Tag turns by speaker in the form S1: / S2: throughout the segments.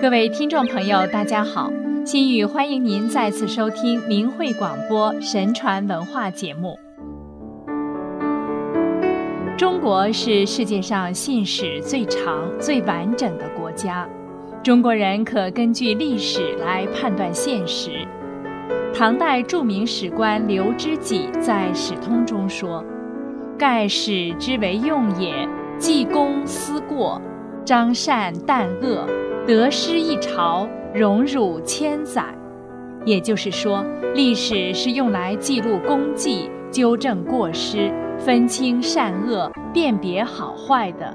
S1: 各位听众朋友，大家好！心雨欢迎您再次收听明慧广播神传文化节目。中国是世界上信史最长、最完整的国家，中国人可根据历史来判断现实。唐代著名史官刘知几在《史通》中说：“盖史之为用也，记功思过，彰善淡恶。”得失一朝，荣辱千载，也就是说，历史是用来记录功绩、纠正过失、分清善恶、辨别好坏的。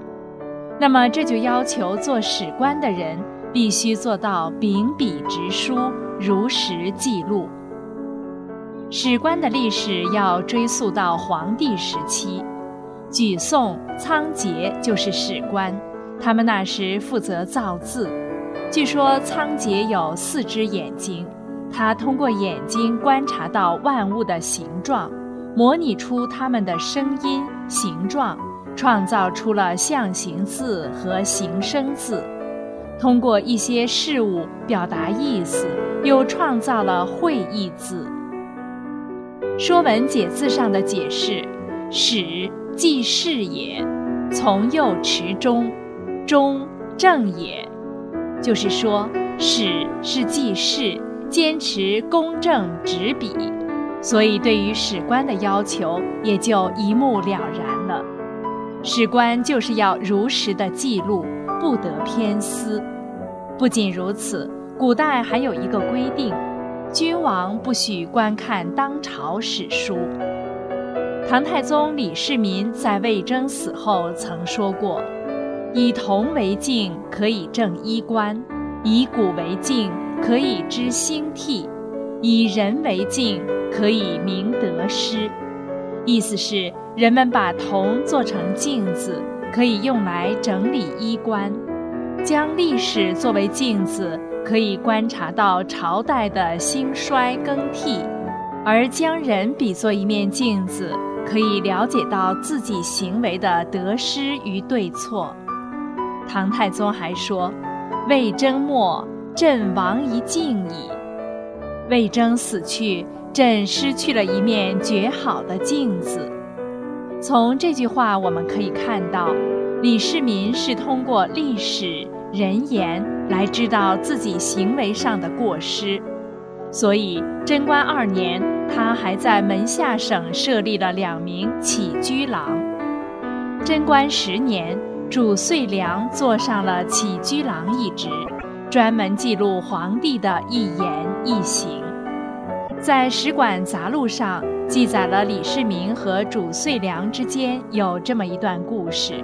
S1: 那么，这就要求做史官的人必须做到秉笔直书、如实记录。史官的历史要追溯到黄帝时期，举宋仓颉就是史官。他们那时负责造字，据说仓颉有四只眼睛，他通过眼睛观察到万物的形状，模拟出它们的声音、形状，创造出了象形字和形声字。通过一些事物表达意思，又创造了会意字。《说文解字》上的解释：“史，记事也，从右持中。”中正也，就是说，史是记事，坚持公正执笔，所以对于史官的要求也就一目了然了。史官就是要如实的记录，不得偏私。不仅如此，古代还有一个规定：君王不许观看当朝史书。唐太宗李世民在魏征死后曾说过。以铜为镜，可以正衣冠；以古为镜，可以知兴替；以人为镜，可以明得失。意思是，人们把铜做成镜子，可以用来整理衣冠；将历史作为镜子，可以观察到朝代的兴衰更替；而将人比作一面镜子，可以了解到自己行为的得失与对错。唐太宗还说：“魏征没，朕亡一镜矣。”魏征死去，朕失去了一面绝好的镜子。从这句话我们可以看到，李世民是通过历史人言来知道自己行为上的过失，所以贞观二年，他还在门下省设立了两名起居郎。贞观十年。主遂良坐上了起居郎一职，专门记录皇帝的一言一行。在《史馆杂录》上记载了李世民和主遂良之间有这么一段故事：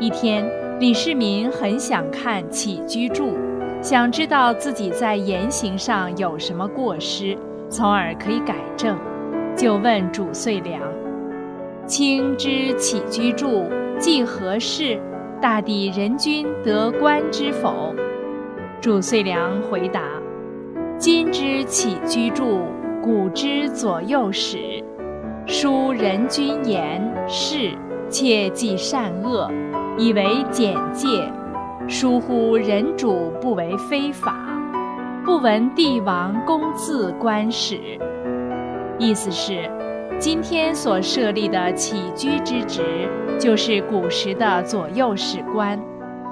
S1: 一天，李世民很想看起居注，想知道自己在言行上有什么过失，从而可以改正，就问主遂良：“卿之起居注？”既何事？大抵人君得官之否？主遂良回答：“今之起居注，古之左右史，书人君言事，切记善恶，以为简介。疏忽人主不为非法，不闻帝王公自官史。”意思是。今天所设立的起居之职，就是古时的左右史官，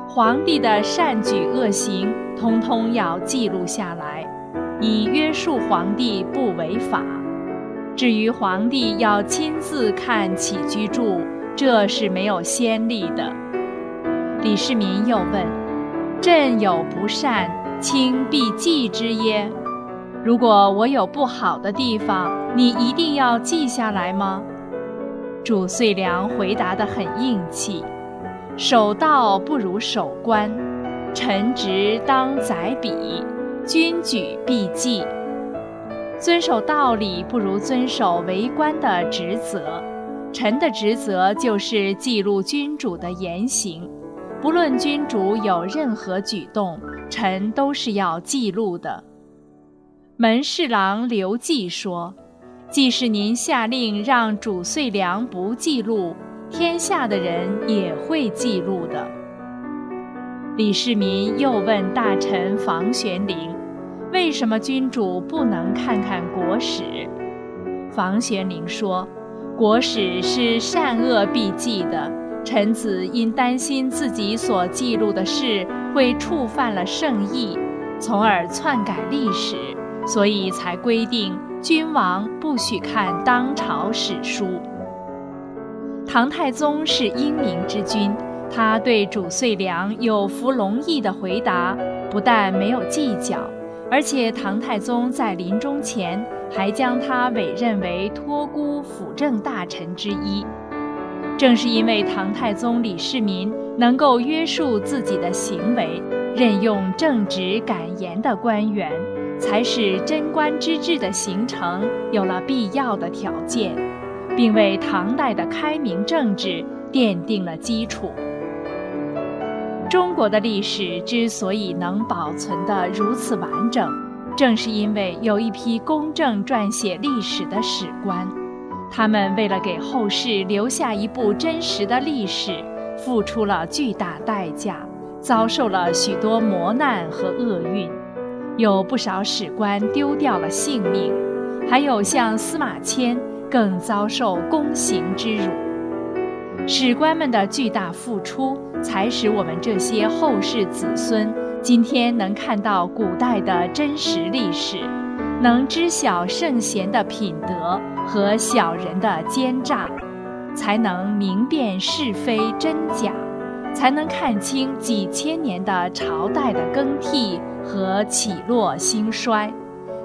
S1: 皇帝的善举恶行，通通要记录下来，以约束皇帝不违法。至于皇帝要亲自看起居注，这是没有先例的。李世民又问：“朕有不善，卿必记之耶？”如果我有不好的地方，你一定要记下来吗？主遂良回答得很硬气：“守道不如守官，臣职当载笔，君举必记。遵守道理不如遵守为官的职责，臣的职责就是记录君主的言行，不论君主有任何举动，臣都是要记录的。”门侍郎刘季说：“即使您下令让主岁粮不记录，天下的人也会记录的。”李世民又问大臣房玄龄：“为什么君主不能看看国史？”房玄龄说：“国史是善恶必记的，臣子因担心自己所记录的事会触犯了圣意，从而篡改历史，所以才规定君王不许看当朝史书。”唐太宗是英明之君。他对主遂良有服龙翼的回答，不但没有计较，而且唐太宗在临终前还将他委任为托孤辅政大臣之一。正是因为唐太宗李世民能够约束自己的行为，任用正直敢言的官员，才使贞观之治的形成有了必要的条件，并为唐代的开明政治奠定了基础。中国的历史之所以能保存得如此完整，正是因为有一批公正撰写历史的史官，他们为了给后世留下一部真实的历史，付出了巨大代价，遭受了许多磨难和厄运，有不少史官丢掉了性命，还有像司马迁更遭受宫刑之辱。史官们的巨大付出，才使我们这些后世子孙今天能看到古代的真实历史，能知晓圣贤的品德和小人的奸诈，才能明辨是非真假，才能看清几千年的朝代的更替和起落兴衰，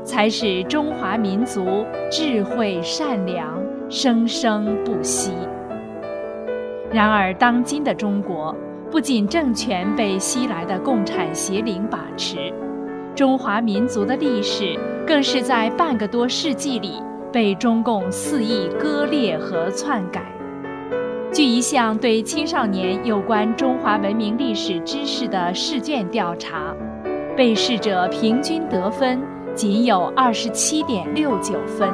S1: 才使中华民族智慧善良生生不息。然而，当今的中国不仅政权被西来的共产邪灵把持，中华民族的历史更是在半个多世纪里被中共肆意割裂和篡改。据一项对青少年有关中华文明历史知识的试卷调查，被试者平均得分仅有二十七点六九分，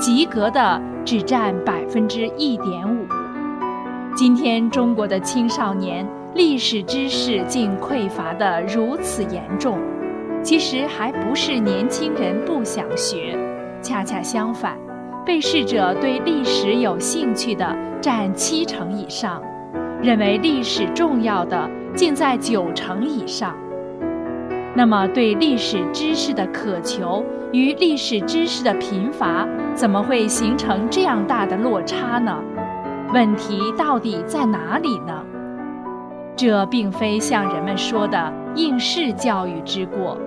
S1: 及格的只占百分之一点五。今天中国的青少年历史知识竟匮乏的如此严重，其实还不是年轻人不想学，恰恰相反，被试者对历史有兴趣的占七成以上，认为历史重要的竟在九成以上。那么，对历史知识的渴求与历史知识的贫乏，怎么会形成这样大的落差呢？问题到底在哪里呢？这并非像人们说的应试教育之过，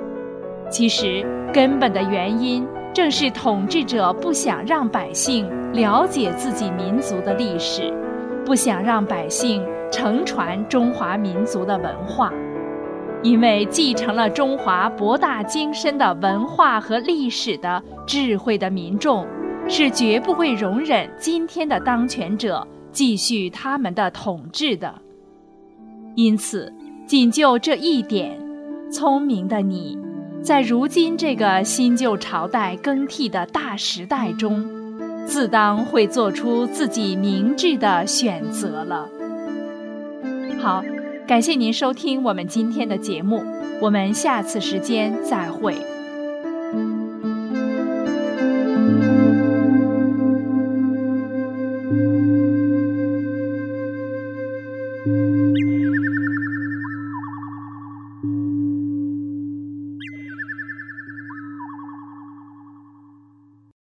S1: 其实根本的原因正是统治者不想让百姓了解自己民族的历史，不想让百姓承传中华民族的文化，因为继承了中华博大精深的文化和历史的智慧的民众。是绝不会容忍今天的当权者继续他们的统治的。因此，仅就这一点，聪明的你，在如今这个新旧朝代更替的大时代中，自当会做出自己明智的选择了。好，感谢您收听我们今天的节目，我们下次时间再会。